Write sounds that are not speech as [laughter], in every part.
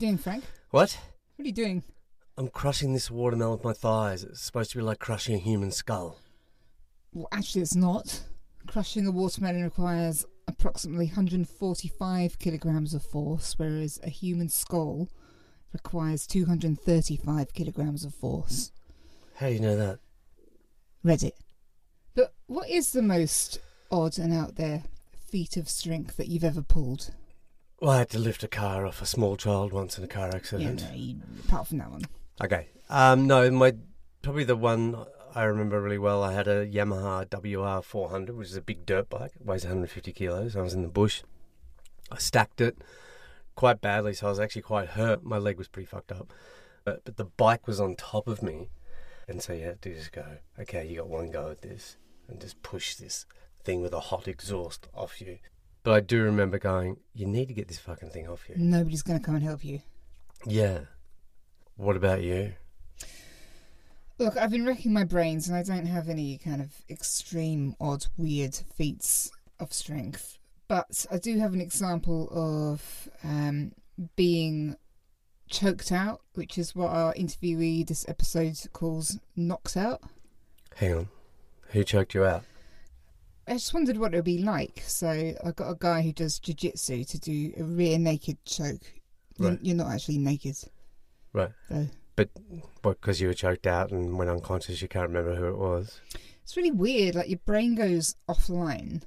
you doing, Frank? What? What are you doing? I'm crushing this watermelon with my thighs. It's supposed to be like crushing a human skull. Well, actually, it's not. Crushing a watermelon requires approximately 145 kilograms of force, whereas a human skull requires 235 kilograms of force. How do you know that? Reddit. But what is the most odd and out there feat of strength that you've ever pulled? Well, I had to lift a car off a small child once in a car Yeah, accident. no, you, apart from that one. Okay. Um, no, my probably the one I remember really well. I had a Yamaha WR400, which is a big dirt bike. It weighs 150 kilos. I was in the bush. I stacked it quite badly, so I was actually quite hurt. My leg was pretty fucked up, but but the bike was on top of me, and so you had to just go. Okay, you got one go at this, and just push this thing with a hot exhaust off you. But I do remember going, you need to get this fucking thing off you. Nobody's going to come and help you. Yeah. What about you? Look, I've been wrecking my brains and I don't have any kind of extreme, odd, weird feats of strength. But I do have an example of um, being choked out, which is what our interviewee this episode calls knocks out. Hang on. Who choked you out? I just wondered what it would be like. So I got a guy who does jiu-jitsu to do a rear naked choke. You're, Right. you're not actually naked, Right. though. What, because you were choked out and went unconscious, you can't remember who it was? It's really weird. Like your brain goes offline,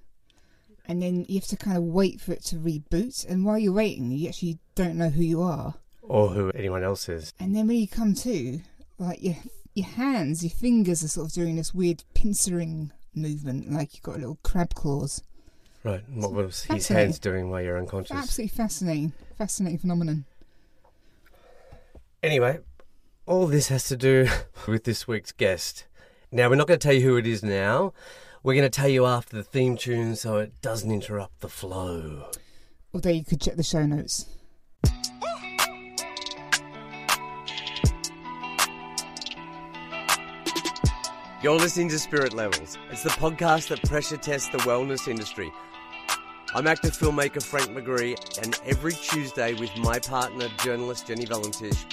and then you have to kind of wait for it to reboot. And while you're waiting, you actually don't know who you are. Or who anyone else is? And then when you come to, like your your hands, your fingers are sort of doing this weird pincering movement, like you've got a little crab claws. Right. and What was his hands doing while you're unconscious? Absolutely fascinating, fascinating phenomenon. Anyway, all this has to do [laughs] with this week's guest. Now, we're not going to tell you who it is now. We're going to tell you after the theme tune so it doesn't interrupt the flow. Although you could check the show notes. You're listening to Spirit Levels. It's the podcast that pressure tests the wellness industry. I'm actor filmmaker Frank McGree, and every Tuesday with my partner, journalist Jenny Valentish,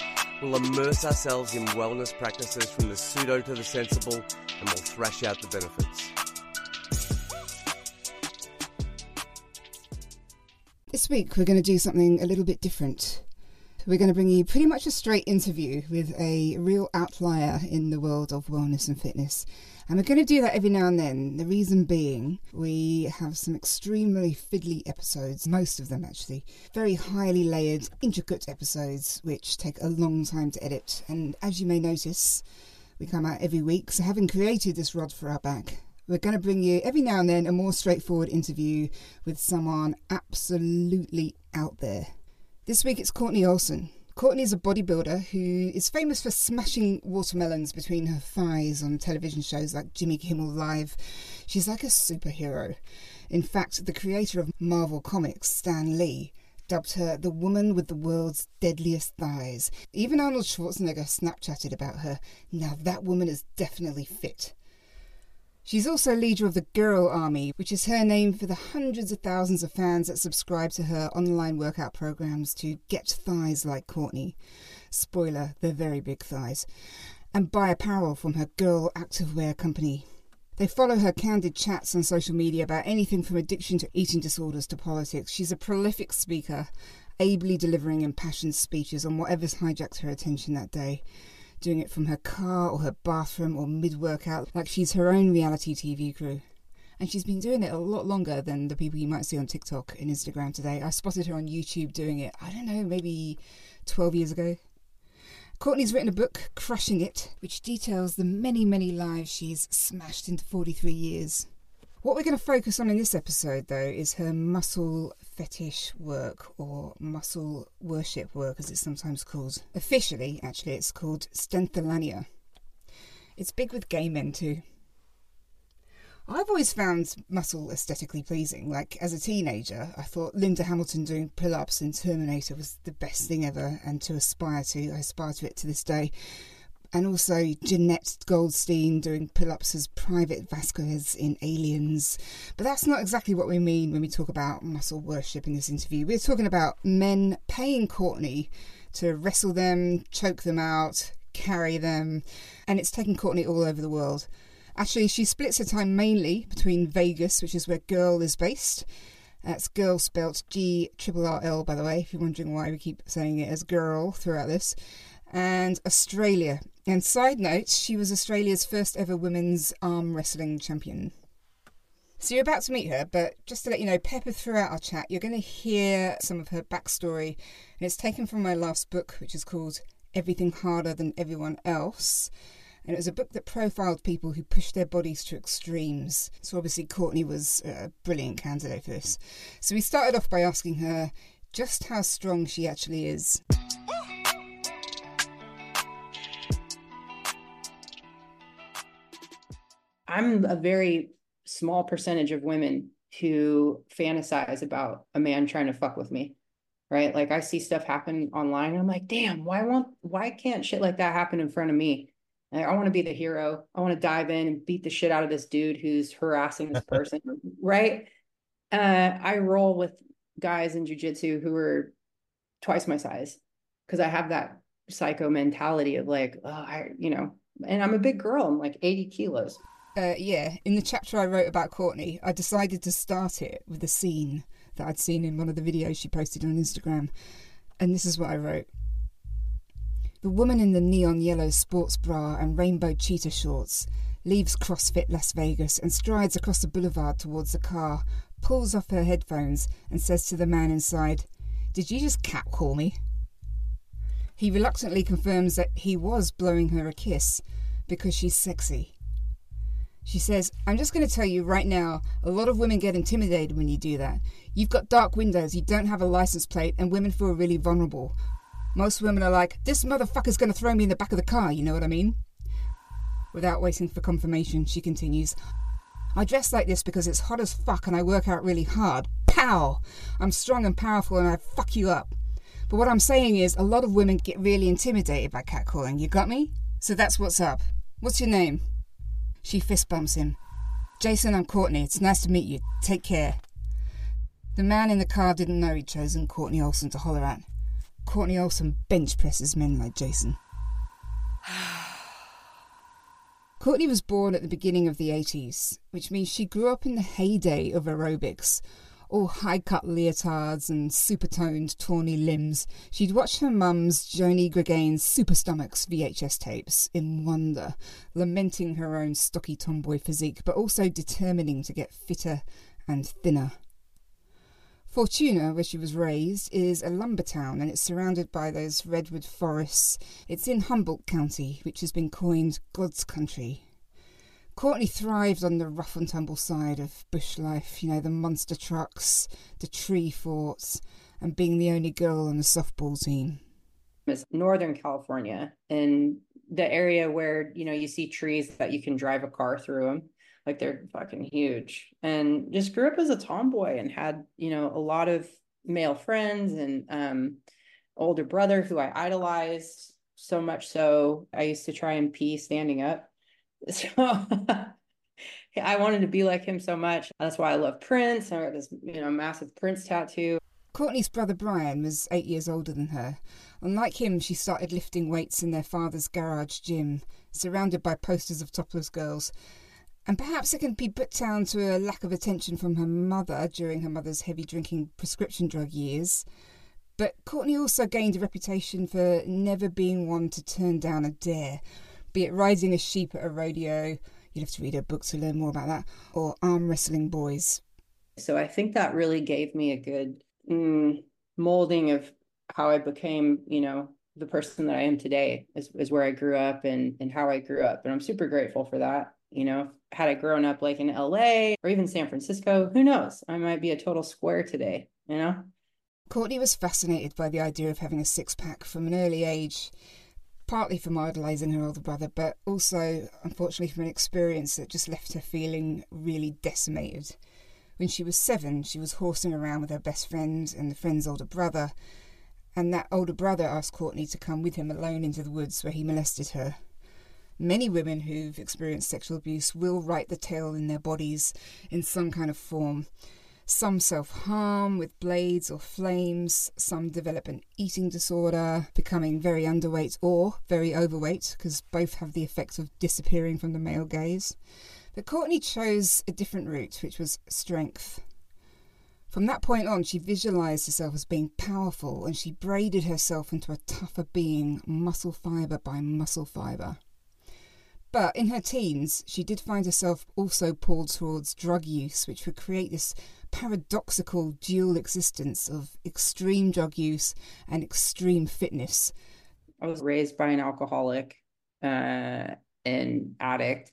we'll immerse ourselves in wellness practices from the pseudo to the sensible, and we'll thrash out the benefits. This week we're going to do something a little bit different. We're going to bring you pretty much a straight interview with a real outlier in the world of wellness and fitness. And we're going to do that every now and then. The reason being, we have some extremely fiddly episodes, most of them actually. Very highly layered, intricate episodes, which take a long time to edit. And as you may notice, we come out every week. So, having created this rod for our back, we're going to bring you every now and then a more straightforward interview with someone absolutely out there. This week it's Kortney Olson. Kortney is a bodybuilder who is famous for smashing watermelons between her thighs on television shows like Jimmy Kimmel Live. She's like a superhero. In fact, the creator of Marvel Comics, Stan Lee, dubbed her the woman with the world's deadliest thighs. Even Arnold Schwarzenegger Snapchatted about her. Now that woman is definitely fit. She's also leader of the Girl Army, which is her name for the hundreds of thousands of fans that subscribe to her online workout programs to get thighs like Kortney. Spoiler, they're very big thighs. And buy apparel from her Grrrl activewear company. They follow her candid chats on social media about anything from addiction to eating disorders to politics. She's a prolific speaker, ably delivering impassioned speeches on whatever's hijacked her attention that day doing it from her car or her bathroom or mid workout, like she's her own reality TV crew. And she's been doing it a lot longer than the people you might see on TikTok and Instagram today. I spotted her on YouTube doing it, I don't know, maybe 12 years ago. Kortney's written a book, Crushing It, which details the many, many lives she's smashed into 43 years. What we're going to focus on in this episode, though, is her muscle fetish work or muscle worship work, as it's sometimes called. Officially, actually, it's called sthenolagnia. It's big with gay men too. I've always found muscle aesthetically pleasing. Like as a teenager, I thought Linda Hamilton doing pull ups in Terminator was the best thing ever, and to aspire to, I aspire to it to this day and also Jenette Goldstein doing pull ups as Private Vasquez in Aliens. But that's not exactly what we mean when we talk about muscle worship in this interview. We're talking about men paying Kortney to wrestle them, choke them out, carry them, and it's taken Kortney all over the world. Actually, she splits her time mainly between Vegas, which is where Grrrl is based. That's Girl spelt G triple R L, by the way, if you're wondering why we keep saying it as Girl throughout this, and Australia. And side note, she was Australia's first ever women's arm wrestling champion. So you're about to meet her, but just to let you know, peppered throughout our chat, you're going to hear some of her backstory, and it's taken from my last book, which is called Everything Harder Than Everyone Else. And it was a book that profiled people who pushed their bodies to extremes. So obviously, Kortney was a brilliant candidate for this. So we started off by asking her just how strong she actually is. I'm a very small percentage of women who fantasize about a man trying to fuck with me right? Like i see stuff happen online i'm like damn why won't why can't shit like that happen in front of me? I want to be the hero i want to dive in and beat the shit out of this dude who's harassing this person [laughs] right? Uh, i roll with guys in jiu-jitsu who are twice my size because i have that psycho mentality of like oh i you know and i'm a big girl i'm like 80 kilos uh, yeah, in the chapter I wrote about Kortney, I decided to start it with a scene that I'd seen in one of the videos she posted on Instagram. And this is what I wrote The woman in the neon yellow sports bra and rainbow cheetah shorts leaves CrossFit Las Vegas and strides across the boulevard towards the car, pulls off her headphones, and says to the man inside, Did you just catcall me? He reluctantly confirms that he was blowing her a kiss because she's sexy. She says, I'm just going to tell you right now, a lot of women get intimidated when you do that. You've got dark windows, you don't have a license plate, and women feel really vulnerable. Most women are like, this motherfucker's going to throw me in the back of the car, you know what I mean? Without waiting for confirmation, she continues, I dress like this because it's hot as fuck and I work out really hard. Pow! I'm strong and powerful and I fuck you up. But what I'm saying is, a lot of women get really intimidated by catcalling. You got me? So that's what's up. What's your name? She fist bumps him. Jason, I'm Kortney. It's nice to meet you. Take care. The man in the car didn't know he'd chosen Kortney Olson to holler at. Kortney Olson bench presses men like Jason. [sighs] Kortney was born at the beginning of the 80s, which means she grew up in the heyday of aerobics Oh, all high cut leotards and super toned, tawny limbs, she'd watch her mum's Joanie Greggains' Super Stomachs VHS tapes in wonder, lamenting her own stocky tomboy physique, but also determining to get fitter and thinner. Fortuna, where she was raised, is a lumber town and it's surrounded by those redwood forests. It's in Humboldt County, which has been coined God's country Kortney thrived on the rough and tumble side of bush life, you know, the monster trucks, the tree forts, and being the only girl on the softball team. It's Northern California and the area where, you know, you see trees that you can drive a car through them. Like they're fucking huge. And just grew up as a tomboy and had, you know, a lot of male friends and um older brother who I idolized so much so I used to try and pee standing up [laughs] So I wanted to be like him so much. That's why I love Prince. I got this, you know, massive Prince tattoo. Kortney's brother Brian was eight years older than her. Unlike him, she started lifting weights in their father's garage gym, surrounded by posters of topless girls. And perhaps it can be put down to a lack of attention from her mother during her mother's heavy drinking prescription drug years. But Kortney also gained a reputation for never being one to turn down a dare be it riding a sheep at a rodeo, you'd have to read a book to learn more about that, or arm wrestling boys. So I think that really gave me a good mm, molding of how I became, you know, the person that I am today is, is where I grew up and, and how I grew up. And I'm super grateful for that. You know, had I grown up like in LA or even San Francisco, who knows? I might be a total square today, you know? Kortney was fascinated by the idea of having a six pack from an early age partly from idolising her older brother, but also, unfortunately, from an experience that just left her feeling really decimated. When she was seven, she was horsing around with her best friend and the friend's older brother, and that older brother asked Kortney to come with him alone into the woods where he molested her. Many women who've experienced sexual abuse will write the tale in their bodies in some kind of form. Some self harm with blades or flames. Some develop an eating disorder, becoming very underweight or very overweight, because both have the effect of disappearing from the male gaze. But Kortney chose a different route, which was strength. From that point on, she visualized herself as being powerful and she braided herself into a tougher being, muscle fiber by muscle fiber. But in her teens, she did find herself also pulled towards drug use, which would create this paradoxical dual existence of extreme drug use and extreme fitness. I was raised by an alcoholic uh, and addict,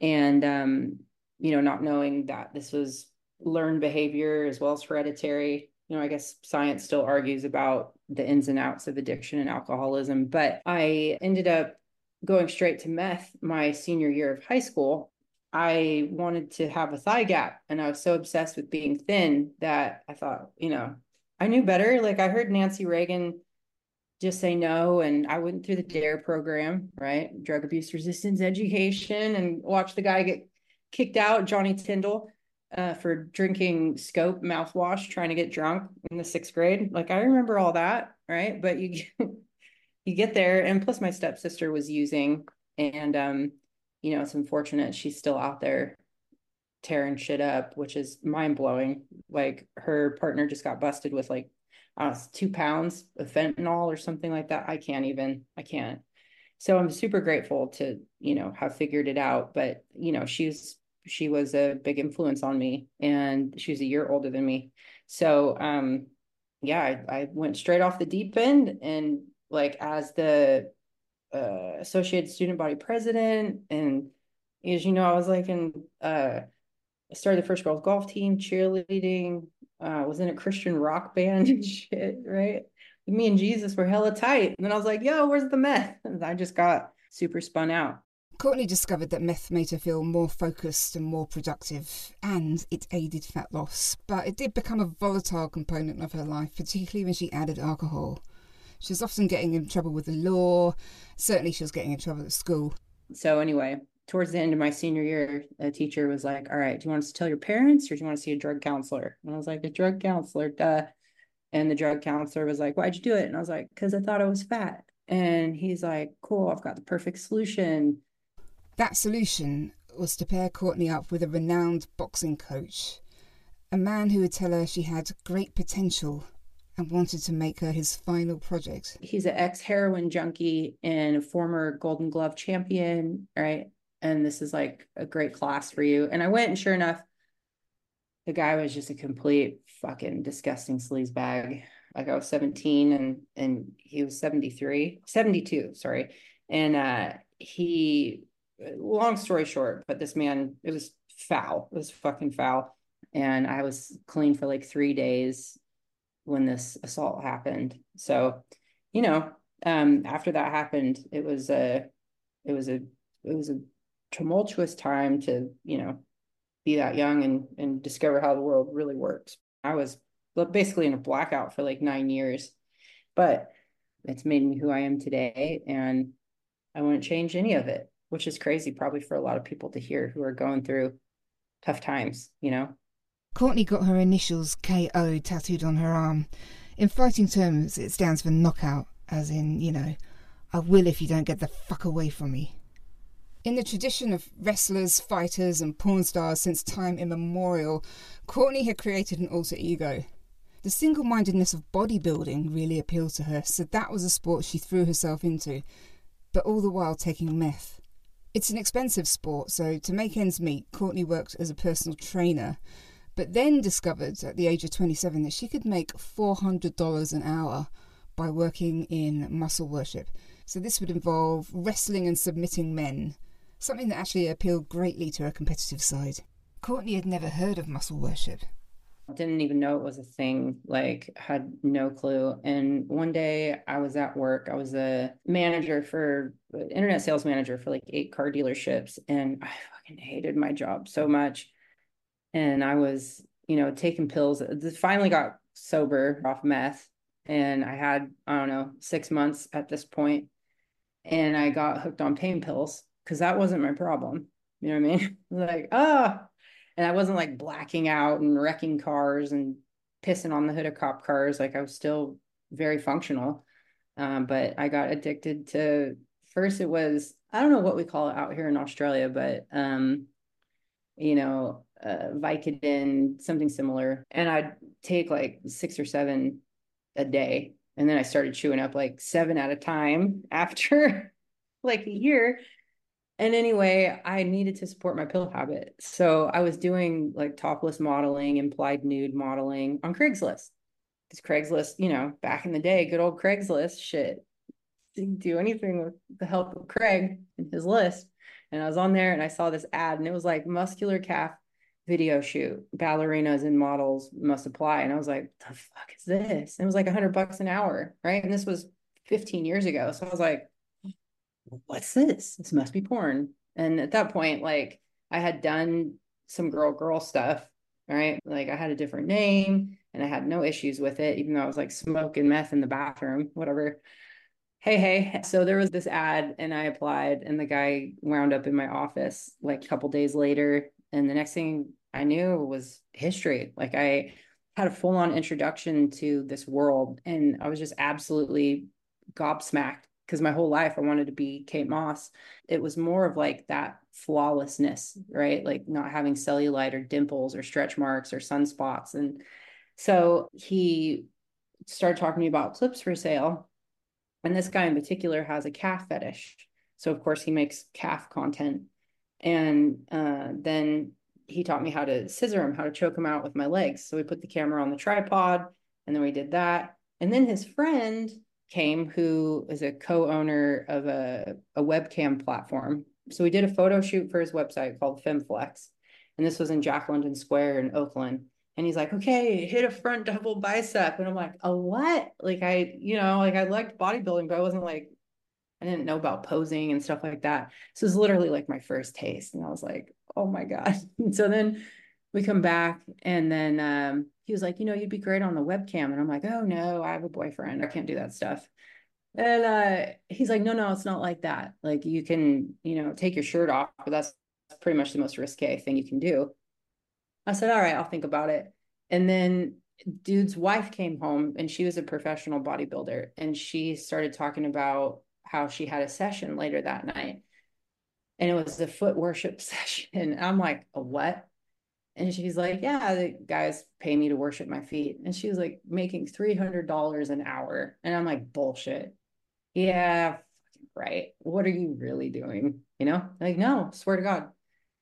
and um, you know, not knowing that this was learned behavior as well as hereditary. You know, I guess science still argues about the ins and outs of addiction and alcoholism, but I ended up going straight to meth my senior year of high school. I wanted to have a thigh gap, and I was so obsessed with being thin that I thought, you know, I knew better. Like I heard Nancy Reagan just say no, and I went through the DARE program, right? Drug abuse resistance education, and watched the guy get kicked out, Johnny Tyndall uh, for drinking Scope mouthwash, trying to get drunk in the sixth grade. Like I remember all that, right? But you [laughs] you get there, and plus my stepsister was using, and um, you know it's unfortunate she's still out there tearing shit up, which is mind blowing. Like her partner just got busted with like uh, two pounds of fentanyl or something like that. I can't even. I can't. So I'm super grateful to you know have figured it out. But you know she's she was a big influence on me and she was a year older than me so um yeah I, I went straight off the deep end and like as the uh, associated student body president. And as you know i was like in uh I started the first girls golf team cheerleading uh was in a christian rock [laughs] band and shit right? Me and jesus were hella tight. And then i was like yo where's the meth? [laughs] And i just got super spun out. Kortney discovered that meth made her feel more focused and more productive, and it aided fat loss. But it did become a volatile component of her life, particularly when she added alcohol. She was often getting in trouble with the law. Certainly, she was getting in trouble at school. So, anyway, towards the end of my senior year, a teacher was like, All right, do you want us to tell your parents or do you want to see a drug counselor? And I was like, A drug counselor, duh. And the drug counselor was like, Why'd you do it? And I was like, Because I thought I was fat. And he's like, Cool, I've got the perfect solution that solution was to pair Kortney up with a renowned boxing coach, a man who would tell her she had great potential and wanted to make her his final project. He's an ex heroin junkie and a former Golden Glove champion, right? And this is like a great class for you. And I went, and sure enough, the guy was just a complete fucking disgusting sleaze bag. Like I was 17 and and he was 73, 72, sorry. And uh he long story short, but this man, it was foul. It was fucking foul. And I was clean for like three days when this assault happened. So, you know, um, after that happened, it was a, it was a, it was a tumultuous time to, you know, be that young and and discover how the world really works. I was basically in a blackout for like nine years, but it's made me who I am today, and I wouldn't change any of it which is crazy probably for a lot of people to hear who are going through tough times, you know. Kortney got her initials KO tattooed on her arm. In fighting terms, it stands for knockout, as in, you know, I will if you don't get the fuck away from me. In the tradition of wrestlers, fighters, and porn stars since time immemorial, Kortney had created an alter ego. The single mindedness of bodybuilding really appealed to her, so that was a sport she threw herself into, but all the while taking meth. It's an expensive sport, so to make ends meet, Kortney worked as a personal trainer, but then discovered at the age of 27 that she could make $400 an hour by working in muscle worship. So this would involve wrestling and submitting men, something that actually appealed greatly to her competitive side. Kortney had never heard of muscle worship didn't even know it was a thing like had no clue and one day i was at work i was a manager for internet sales manager for like eight car dealerships and i fucking hated my job so much and i was you know taking pills finally got sober off meth and i had i don't know six months at this point and i got hooked on pain pills because that wasn't my problem you know what i mean [laughs] like ah oh, And I wasn't like blacking out and wrecking cars and pissing on the hood of cop cars. Like I was still very functional. Um, but I got addicted to first it was I don't know what we call it out here in Australia, but um, you know, uh, Vicodin, something similar. And I'd take like six or seven a day. And then I started chewing up like seven at a time [laughs] after like a year. And anyway, I needed to support my pill habit. So I was doing like topless modeling, implied nude modeling on Craigslist. Because Craigslist, you know, back in the day, good old Craigslist shit. Didn't do anything with the help of Craig and his list. And I was on there and I saw this ad and it was like muscular calf video shoot, ballerinas and models must apply. And I was like, the fuck is this? And it was like a hundred bucks an hour. Right. And this was 15 years ago. So I was like, what's this? This must be porn. And at that point, like I had done some girl girl stuff. Right. Like I had a different name and I had no issues with it, even though I was like smoking meth in the bathroom, whatever hey hey so there was this ad and i applied and the guy wound up in my office like a couple days later and the next thing i knew was history like i had a full-on introduction to this world and i was just absolutely gobsmacked because my whole life i wanted to be kate moss it was more of like that flawlessness right like not having cellulite or dimples or stretch marks or sunspots and so he started talking to me about clips for sale and this guy in particular has a calf fetish. So, of course, he makes calf content. And uh, then he taught me how to scissor him, how to choke him out with my legs. So, we put the camera on the tripod and then we did that. And then his friend came, who is a co owner of a, a webcam platform. So, we did a photo shoot for his website called FemFlex. And this was in Jack London Square in Oakland and he's like, okay, hit a front double bicep. And I'm like, a what? Like I, you know, like I liked bodybuilding, but I wasn't like, I didn't know about posing and stuff like that. So it's literally like my first taste. And I was like, oh my God. [laughs] And so then we come back and then um, he was like, you know, you'd be great on the webcam. And I'm like, oh no, I have a boyfriend. I can't do that stuff. And uh, he's like, no, no, it's not like that. Like you can, you know, take your shirt off, but that's pretty much the most risque thing you can do. I said, all right, I'll think about it. And then dude's wife came home and she was a professional bodybuilder and she started talking about how she had a session later that night. And it was a foot worship [laughs] session. I'm like, a what? And she's like, yeah, the guys pay me to worship my feet. And she was like making $300 an hour. And I'm like, bullshit. Yeah, right. What are you really doing? You know, like, no, swear to God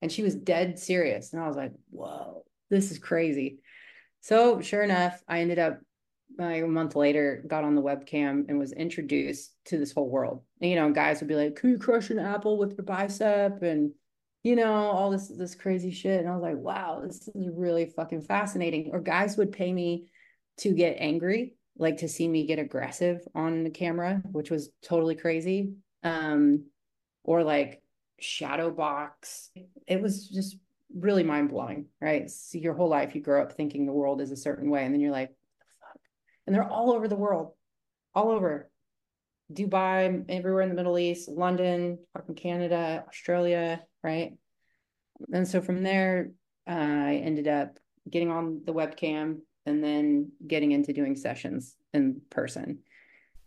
and she was dead serious and i was like whoa this is crazy so sure enough i ended up a month later got on the webcam and was introduced to this whole world and, you know guys would be like can you crush an apple with your bicep and you know all this this crazy shit and i was like wow this is really fucking fascinating or guys would pay me to get angry like to see me get aggressive on the camera which was totally crazy um or like shadow box. It was just really mind blowing, right? So your whole life you grow up thinking the world is a certain way, and then you're like. And they're all over the world, all over Dubai, everywhere in the Middle East, London, fucking Canada, Australia, right? And so from there, uh, I ended up getting on the webcam and then getting into doing sessions in person.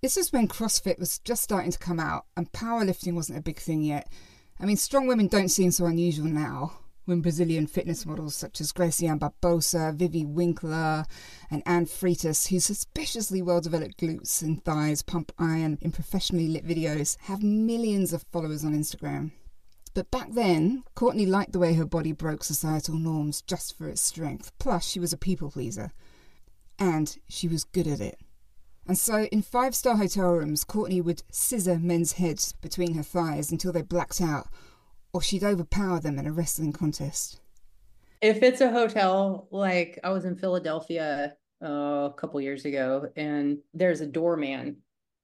This is when CrossFit was just starting to come out and powerlifting wasn't a big thing yet. I mean, strong women don't seem so unusual now when Brazilian fitness models such as Gracyanne Barbosa, Vivi Winkler, and Anne Freitas, whose suspiciously well developed glutes and thighs pump iron in professionally lit videos, have millions of followers on Instagram. But back then, Kortney liked the way her body broke societal norms just for its strength. Plus, she was a people pleaser. And she was good at it. And so, in five star hotel rooms, Kortney would scissor men's heads between her thighs until they blacked out, or she'd overpower them in a wrestling contest. If it's a hotel, like I was in Philadelphia uh, a couple years ago, and there's a doorman,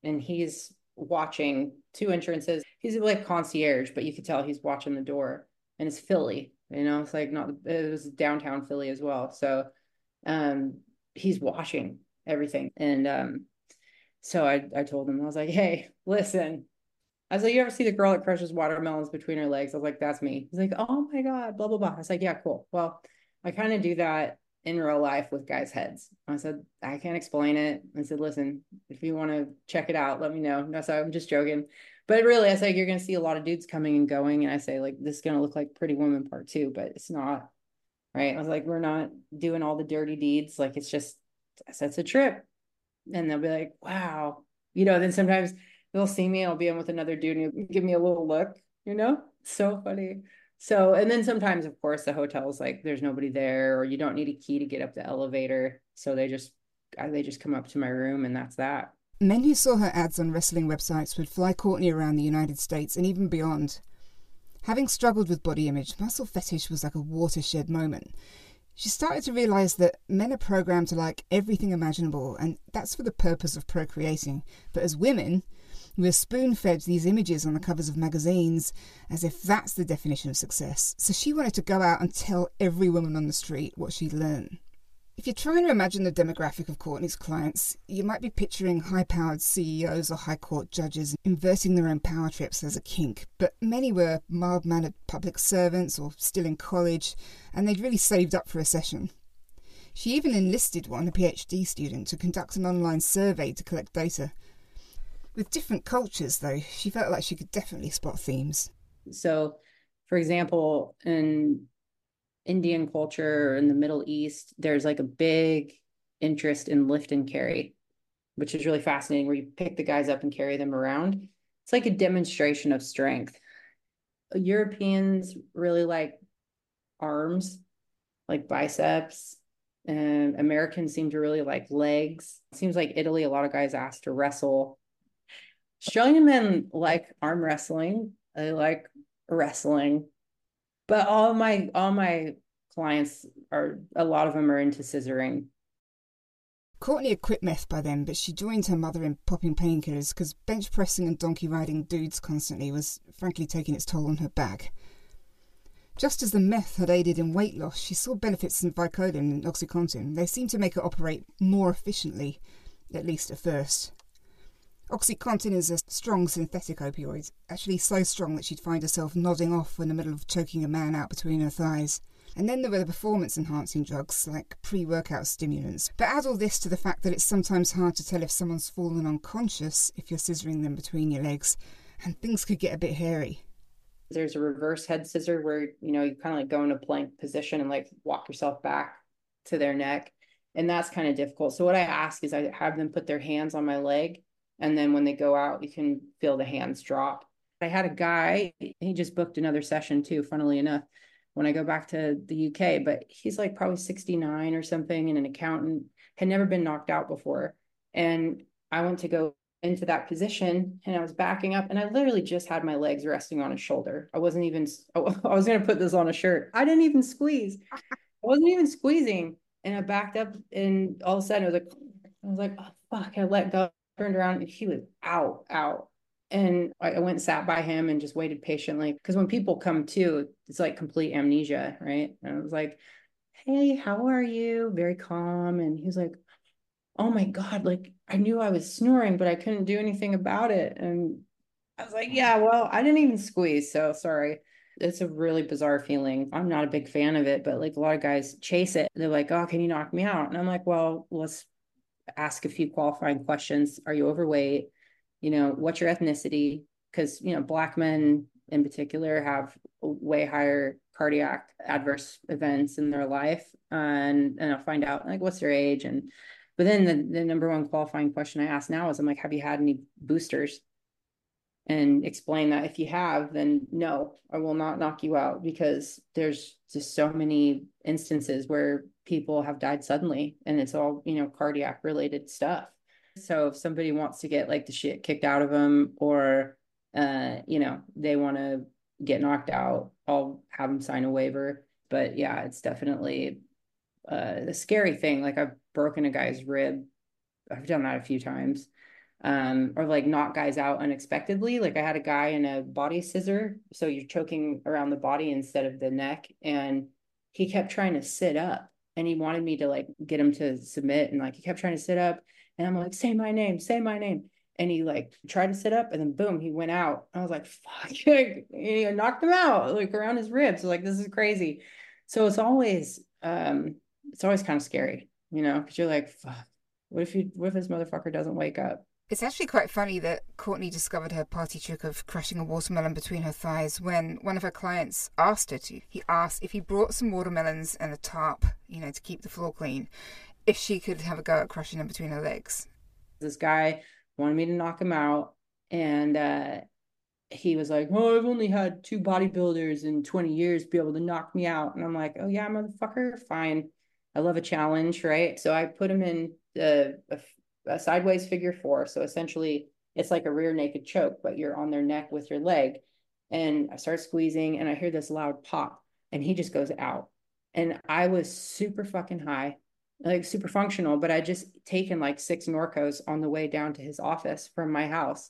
and he's watching two entrances. He's like concierge, but you could tell he's watching the door, and it's Philly. You know, it's like not it was downtown Philly as well. So, um, he's watching everything, and um, so I, I told him, I was like, hey, listen, I was like, you ever see the girl that crushes watermelons between her legs? I was like, that's me. He's like, oh my God, blah, blah, blah. I was like, yeah, cool. Well, I kind of do that in real life with guys' heads. I said, I can't explain it. I said, listen, if you want to check it out, let me know. No, so I'm just joking. But really, I say you're going to see a lot of dudes coming and going. And I say, like, this is going to look like Pretty Woman Part Two, but it's not. Right. I was like, we're not doing all the dirty deeds. Like, it's just, that's a trip. And they'll be like, wow. You know, then sometimes they'll see me I'll be in with another dude and he'll give me a little look, you know? So funny. So, and then sometimes, of course, the hotel's like there's nobody there, or you don't need a key to get up the elevator. So they just they just come up to my room, and that's that. Men who saw her ads on wrestling websites would fly Kortney around the United States and even beyond. Having struggled with body image, muscle fetish was like a watershed moment. She started to realize that men are programmed to like everything imaginable, and that's for the purpose of procreating. But as women, we're spoon fed these images on the covers of magazines as if that's the definition of success. So she wanted to go out and tell every woman on the street what she'd learned. If you're trying to imagine the demographic of Kortney's clients, you might be picturing high powered CEOs or high court judges inverting their own power trips as a kink, but many were mild mannered public servants or still in college, and they'd really saved up for a session. She even enlisted one, a PhD student, to conduct an online survey to collect data. With different cultures, though, she felt like she could definitely spot themes. So, for example, in Indian culture in the Middle East, there's like a big interest in lift and carry, which is really fascinating, where you pick the guys up and carry them around. It's like a demonstration of strength. Europeans really like arms, like biceps, and Americans seem to really like legs. It seems like Italy, a lot of guys ask to wrestle Australian men like arm wrestling. They like wrestling, but all my all my clients are a lot of them are into scissoring. Kortney had quit meth by then, but she joined her mother in popping painkillers because bench pressing and donkey riding dudes constantly was frankly taking its toll on her back. Just as the meth had aided in weight loss, she saw benefits in Vicodin and Oxycontin. They seemed to make her operate more efficiently, at least at first. Oxycontin is a strong synthetic opioid, actually so strong that she'd find herself nodding off in the middle of choking a man out between her thighs. And then there were the performance enhancing drugs like pre workout stimulants. But add all this to the fact that it's sometimes hard to tell if someone's fallen unconscious if you're scissoring them between your legs, and things could get a bit hairy. There's a reverse head scissor where you know you kind of like go in a plank position and like walk yourself back to their neck. And that's kind of difficult. So what I ask is I have them put their hands on my leg and then when they go out, you can feel the hands drop. I had a guy, he just booked another session too, funnily enough, when I go back to the UK, but he's like probably 69 or something and an accountant, had never been knocked out before. And I went to go into that position and I was backing up and I literally just had my legs resting on his shoulder. I wasn't even, [laughs] I was going to put this on a shirt. I didn't even squeeze. I wasn't even squeezing. And I backed up and all of a sudden it was like, I was like, oh, fuck, I let go turned around and he was out, out. And I went and sat by him and just waited patiently. Because when people come to, it's like complete amnesia, right? And I was like, hey, how are you? Very calm. And he was like, oh my God, like I knew I was snoring, but I couldn't do anything about it. And I was like, yeah, well, I didn't even squeeze. So sorry. It's a really bizarre feeling. I'm not a big fan of it, but like a lot of guys chase it. They're like, oh, can you knock me out? And I'm like, well, let's ask a few qualifying questions. Are you overweight? You know, what's your ethnicity? Because, you know, Black men in particular have way higher cardiac adverse events in their life. And, and I'll find out like what's their age. And, but then the, the number one qualifying question I ask now is I'm like, have you had any boosters? and explain that if you have, then no, I will not knock you out because there's just so many instances where people have died suddenly and it's all, you know, cardiac related stuff. So if somebody wants to get like the shit kicked out of them or, uh, you know, they want to get knocked out, I'll have them sign a waiver. But yeah, it's definitely uh, a scary thing. Like I've broken a guy's rib. I've done that a few times um, or like knock guys out unexpectedly. Like I had a guy in a body scissor, so you're choking around the body instead of the neck, and he kept trying to sit up, and he wanted me to like get him to submit, and like he kept trying to sit up, and I'm like, say my name, say my name, and he like tried to sit up and then boom, he went out. I was like, fuck, [laughs] he knocked him out like around his ribs. Like, this is crazy. So it's always, um, it's always kind of scary, you know, because you're like, fuck, what if you, what if this motherfucker doesn't wake up? It's actually quite funny that Kortney discovered her party trick of crushing a watermelon between her thighs when one of her clients asked her to. He asked if he brought some watermelons and a tarp, you know, to keep the floor clean, if she could have a go at crushing them between her legs. This guy wanted me to knock him out, and uh, he was like, "Oh, I've only had two bodybuilders in 20 years be able to knock me out," and I'm like, "Oh yeah, motherfucker, fine. I love a challenge, right?" So I put him in the a a sideways figure four. So essentially, it's like a rear naked choke, but you're on their neck with your leg. And I start squeezing, and I hear this loud pop, and he just goes out. And I was super fucking high, like super functional, but I just taken like six Norcos on the way down to his office from my house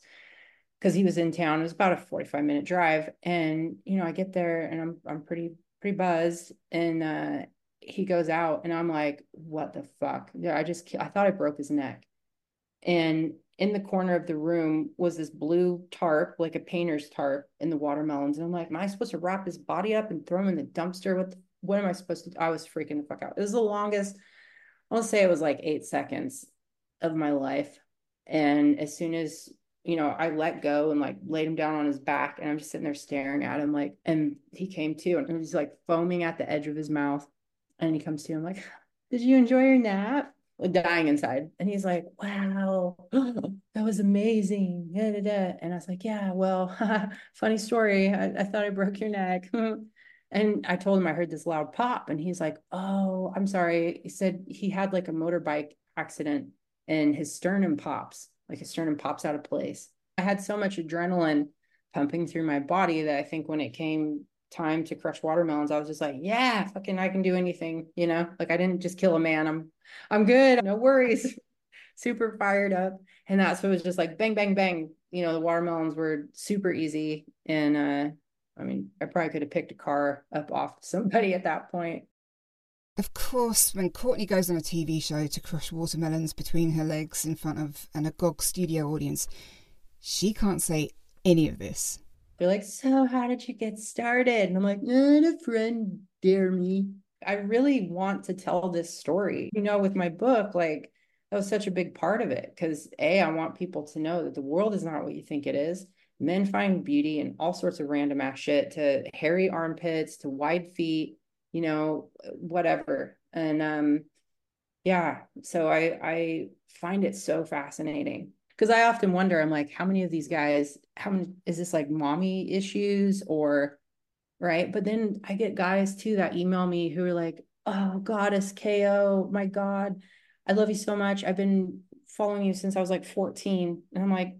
because he was in town. It was about a 45 minute drive. And, you know, I get there and I'm I'm pretty, pretty buzzed. And uh he goes out and I'm like, what the fuck? Yeah, I just I thought I broke his neck and in the corner of the room was this blue tarp, like a painter's tarp in the watermelons. And I'm like, am I supposed to wrap his body up and throw him in the dumpster? What, the, what am I supposed to do? I was freaking the fuck out. It was the longest, I'll say it was like eight seconds of my life. And as soon as, you know, I let go and like laid him down on his back and I'm just sitting there staring at him like, and he came to and he's like foaming at the edge of his mouth. And he comes to, I'm like, did you enjoy your nap? Dying inside. And he's like, wow, [gasps] that was amazing. And I was like, yeah, well, [laughs] funny story. I, I thought I broke your neck. [laughs] and I told him I heard this loud pop. And he's like, oh, I'm sorry. He said he had like a motorbike accident and his sternum pops, like his sternum pops out of place. I had so much adrenaline pumping through my body that I think when it came time to crush watermelons, I was just like, yeah, fucking, I can do anything, you know, like I didn't just kill a man. I'm, I'm good. No worries. [laughs] super fired up. And that's what was just like bang, bang, bang. You know, the watermelons were super easy. And, uh, I mean, I probably could have picked a car up off somebody at that point. Of course, when Kortney goes on a TV show to crush watermelons between her legs in front of an agog studio audience, she can't say any of this. They're like, so how did you get started? And I'm like, eh, a friend dare me. I really want to tell this story. You know, with my book, like that was such a big part of it because A, I want people to know that the world is not what you think it is. Men find beauty in all sorts of random ass shit to hairy armpits to wide feet, you know, whatever. And um yeah, so I I find it so fascinating because I often wonder, I'm like, how many of these guys, how many is this like mommy issues or right? But then I get guys too that email me who are like, oh, goddess KO, my God, I love you so much. I've been following you since I was like 14. And I'm like,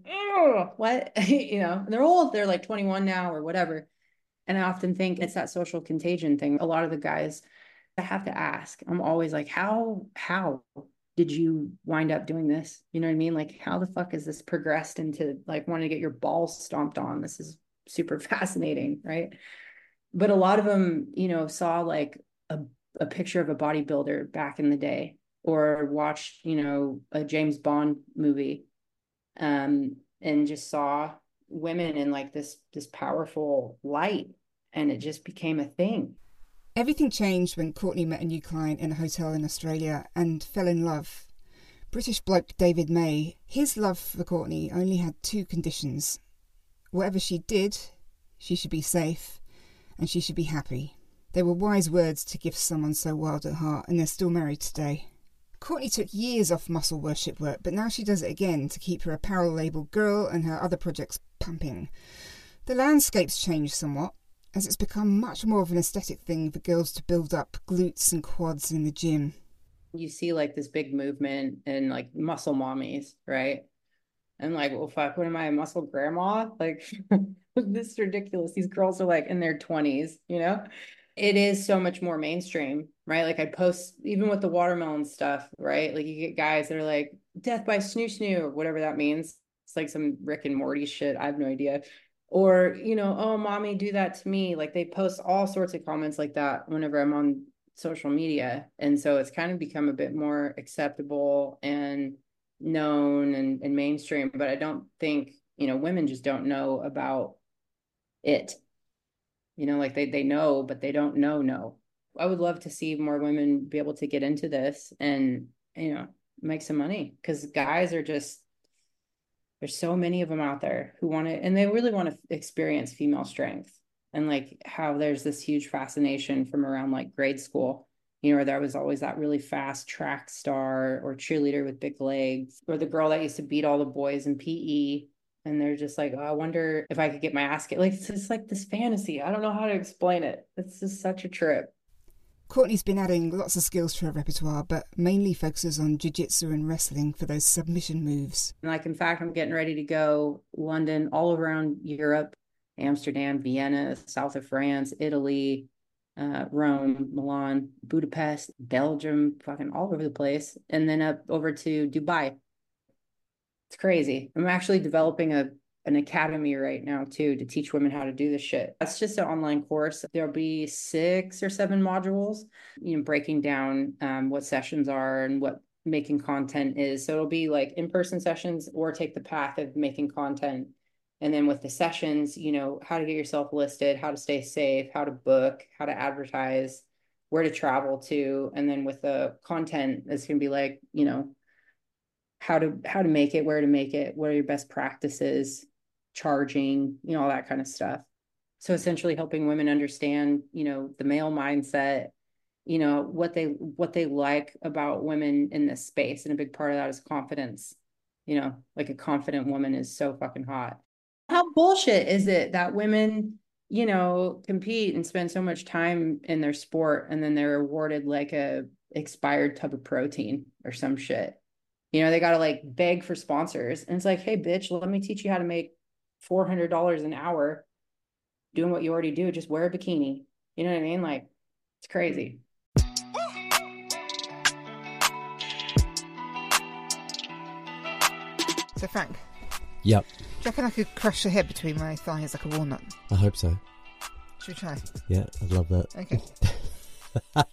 what? [laughs] you know, they're old, they're like 21 now or whatever. And I often think it's that social contagion thing. A lot of the guys I have to ask, I'm always like, how, how? Did you wind up doing this? You know what I mean? Like, how the fuck is this progressed into like wanting to get your balls stomped on? This is super [laughs] fascinating, right? But a lot of them, you know, saw like a, a picture of a bodybuilder back in the day or watched, you know, a James Bond movie um, and just saw women in like this this powerful light and it just became a thing Everything changed when Kortney met a new client in a hotel in Australia and fell in love. British bloke David May, his love for Kortney only had two conditions. Whatever she did, she should be safe and she should be happy. They were wise words to give someone so wild at heart, and they're still married today. Kortney took years off muscle worship work, but now she does it again to keep her apparel label Grrrl and her other projects pumping. The landscape's changed somewhat as it's become much more of an aesthetic thing for girls to build up glutes and quads in the gym. You see like this big movement and like muscle mommies, right? And like, well, fuck, what am I, a muscle grandma? Like, [laughs] this is ridiculous. These girls are like in their 20s, you know? It is so much more mainstream, right? Like, I post, even with the watermelon stuff, right? Like, you get guys that are like, death by snoo snoo, whatever that means. It's like some Rick and Morty shit. I have no idea or you know oh mommy do that to me like they post all sorts of comments like that whenever i'm on social media and so it's kind of become a bit more acceptable and known and, and mainstream, but I don't think, you know, women just don't know about it. You know, like they they know, but they don't know no. I would love to see more women be able to get into this and, you know, make some money because guys are just there's so many of them out there who want to and they really want to experience female strength and like how there's this huge fascination from around like grade school you know, where there was always that really fast track star or cheerleader with big legs, or the girl that used to beat all the boys in PE. And they're just like, oh, I wonder if I could get my ass kicked. Like, it's just like this fantasy. I don't know how to explain it. It's just such a trip. Kortney's been adding lots of skills to her repertoire, but mainly focuses on jiu-jitsu and wrestling for those submission moves. Like, in fact, I'm getting ready to go London, all around Europe, Amsterdam, Vienna, south of France, Italy, uh, Rome, Milan, Budapest, Belgium, fucking all over the place, and then up over to Dubai. It's crazy. I'm actually developing a an academy right now too to teach women how to do this shit. That's just an online course. There'll be six or seven modules, you know, breaking down um, what sessions are and what making content is. So it'll be like in person sessions or take the path of making content and then with the sessions, you know, how to get yourself listed, how to stay safe, how to book, how to advertise, where to travel to. And then with the content, it's going to be like, you know, how to how to make it, where to make it, what are your best practices, charging, you know, all that kind of stuff. So essentially helping women understand, you know, the male mindset, you know, what they what they like about women in this space. And a big part of that is confidence. You know, like a confident woman is so fucking hot how bullshit is it that women you know compete and spend so much time in their sport and then they're awarded like a expired tub of protein or some shit you know they got to like beg for sponsors and it's like hey bitch let me teach you how to make $400 an hour doing what you already do just wear a bikini you know what i mean like it's crazy so frank Yep. Do you reckon I could crush the head between my thighs like a walnut? I hope so. Should we try? Yeah, I'd love that. Okay. [laughs] uh,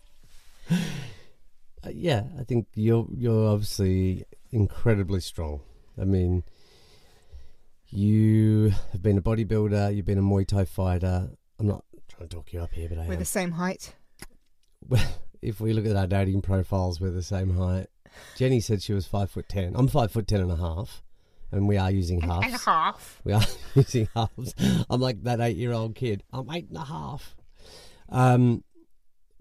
yeah, I think you're you're obviously incredibly strong. I mean, you have been a bodybuilder. You've been a Muay Thai fighter. I'm not trying to talk you up here, but I We're am. the same height. Well, [laughs] if we look at our dating profiles, we're the same height. Jenny said she was five foot ten. I'm five foot ten and a half and we are using halves. And a half. We are [laughs] using halves. I'm like that eight year old kid. I'm eight and a half. Um,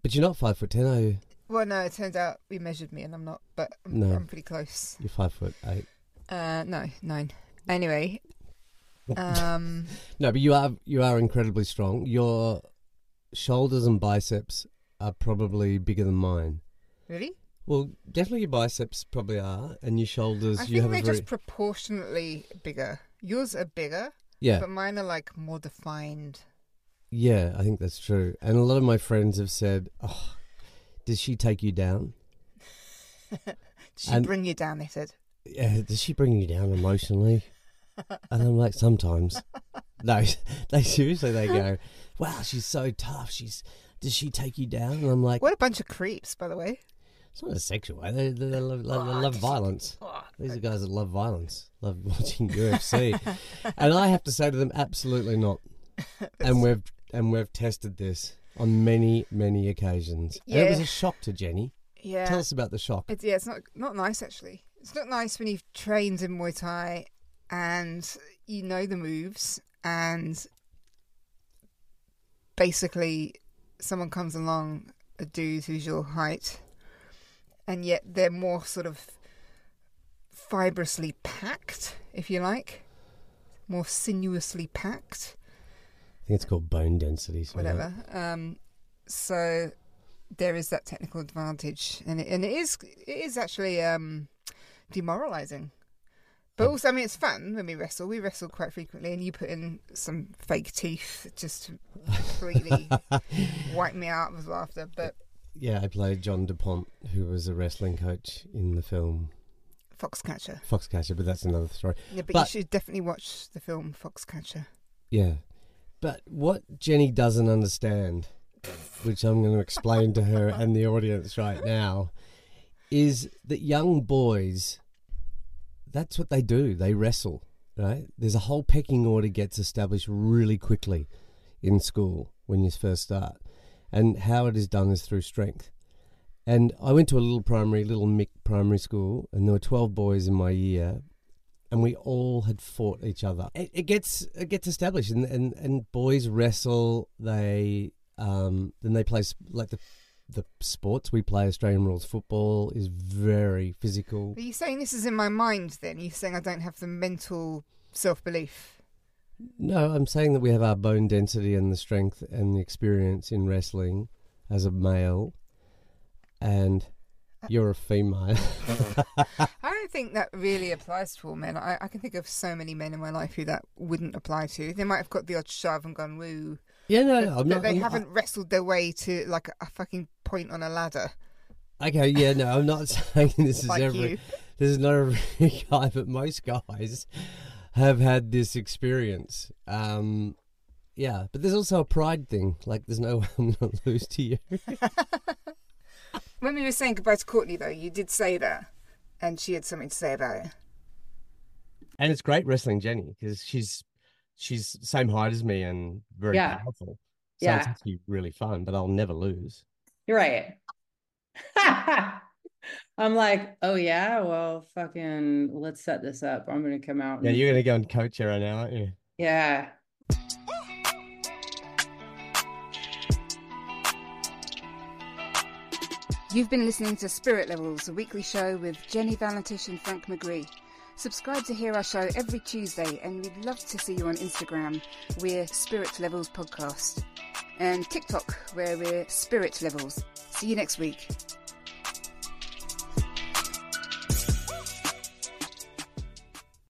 but you're not five foot ten, are you? Well, no, it turns out we measured me and I'm not, but I'm, No. I'm pretty close. You're five foot eight. Uh, no, nine. Anyway, um, [laughs] No, but you are you are incredibly strong. Your shoulders and biceps are probably bigger than mine. really? Well, definitely your biceps probably are, and your shoulders. I you think have they're a very just proportionately bigger. Yours are bigger, yeah, but mine are like more defined. yeah. I think that's true. And a lot of my friends have said, "Oh, does she take you down? [laughs] Did she And- bring you down? They said. Yeah, does she bring you down emotionally?" And I'm like, sometimes. No, [laughs] they seriously they go, "Wow, she's so tough. She's does she take you down?" And I'm like, What a bunch of creeps, by the way. It's not a sexual way. They, they, they love, they love violence. These are guys that love violence, love watching UFC, [laughs] and I have to say to them, absolutely not. [laughs] and we've and we've tested this on many many occasions. And it was a shock to Jenny. Yeah. Tell us about the shock. It's yeah, it's not not nice actually. It's not nice when you've trained in Muay Thai and you know the moves and basically someone comes along, a dude who's your height, and yet they're more sort of fibrously packed, if you like, more sinuously packed. I think it's called bone density. something like whatever. Um, so there is that technical advantage, and it, and it is it is actually um, demoralizing. But also, I mean, it's fun when we wrestle. We wrestle quite frequently, and you put in some fake teeth just to completely [laughs] wipe me out with laughter. But Yeah, I played John DuPont, who was a wrestling coach in the film Foxcatcher. Foxcatcher, but that's another story. Yeah, but, But- you should definitely watch the film Foxcatcher. Yeah. But what Jenny doesn't understand, which I'm going to explain to her and the audience right now, is that young boys that's what they do. They wrestle, right? There's a whole pecking order gets established really quickly in school when you first start, and how it is done is through strength. And I went to a little primary, little Mick primary school, and there were twelve boys in my year, and we all had fought each other. It, it gets it gets established, and, and, and boys wrestle. They um, then they play like the the sports we play. Australian rules football is very physical. Are you saying this is in my mind? Then you saying I don't have the mental self belief? No, I'm saying that we have our bone density and the strength and the experience in wrestling as a male, and uh, you're a female. [laughs] I don't think that really applies to all men. I, I can think of so many men in my life who that wouldn't apply to. They might have got the odd shove and gone woo. yeah, no, but, I'm but not. they I'm not- haven't wrestled their way to like a, a fucking point on a ladder Okay, yeah, no, I'm not [laughs] saying this is like every. you. This is not every [laughs] guy, but most guys have had this experience. Um, yeah, but there's also a pride thing. Like, there's no [laughs] way I'm going to lose to you. When we were saying goodbye to Kortney, though, you did say that, and she had something to say about it. And it's great wrestling Jenny because she's she's the same height as me and very Yeah. powerful. So Yeah. it's actually really fun, but I'll never lose. You're right. [laughs] I'm like, oh yeah, well, fucking, let's set this up. I'm gonna come out. Yeah, you're going to go and coach her right now, aren't you? yeah. You've been listening to Spirit Levels, a weekly show with Jenny Valentish and Frank McGree. Subscribe to hear our show every Tuesday, and we'd love to see you on Instagram. We're Spirit Levels Podcast. And TikTok, where we're Spirit Levels. See you next week.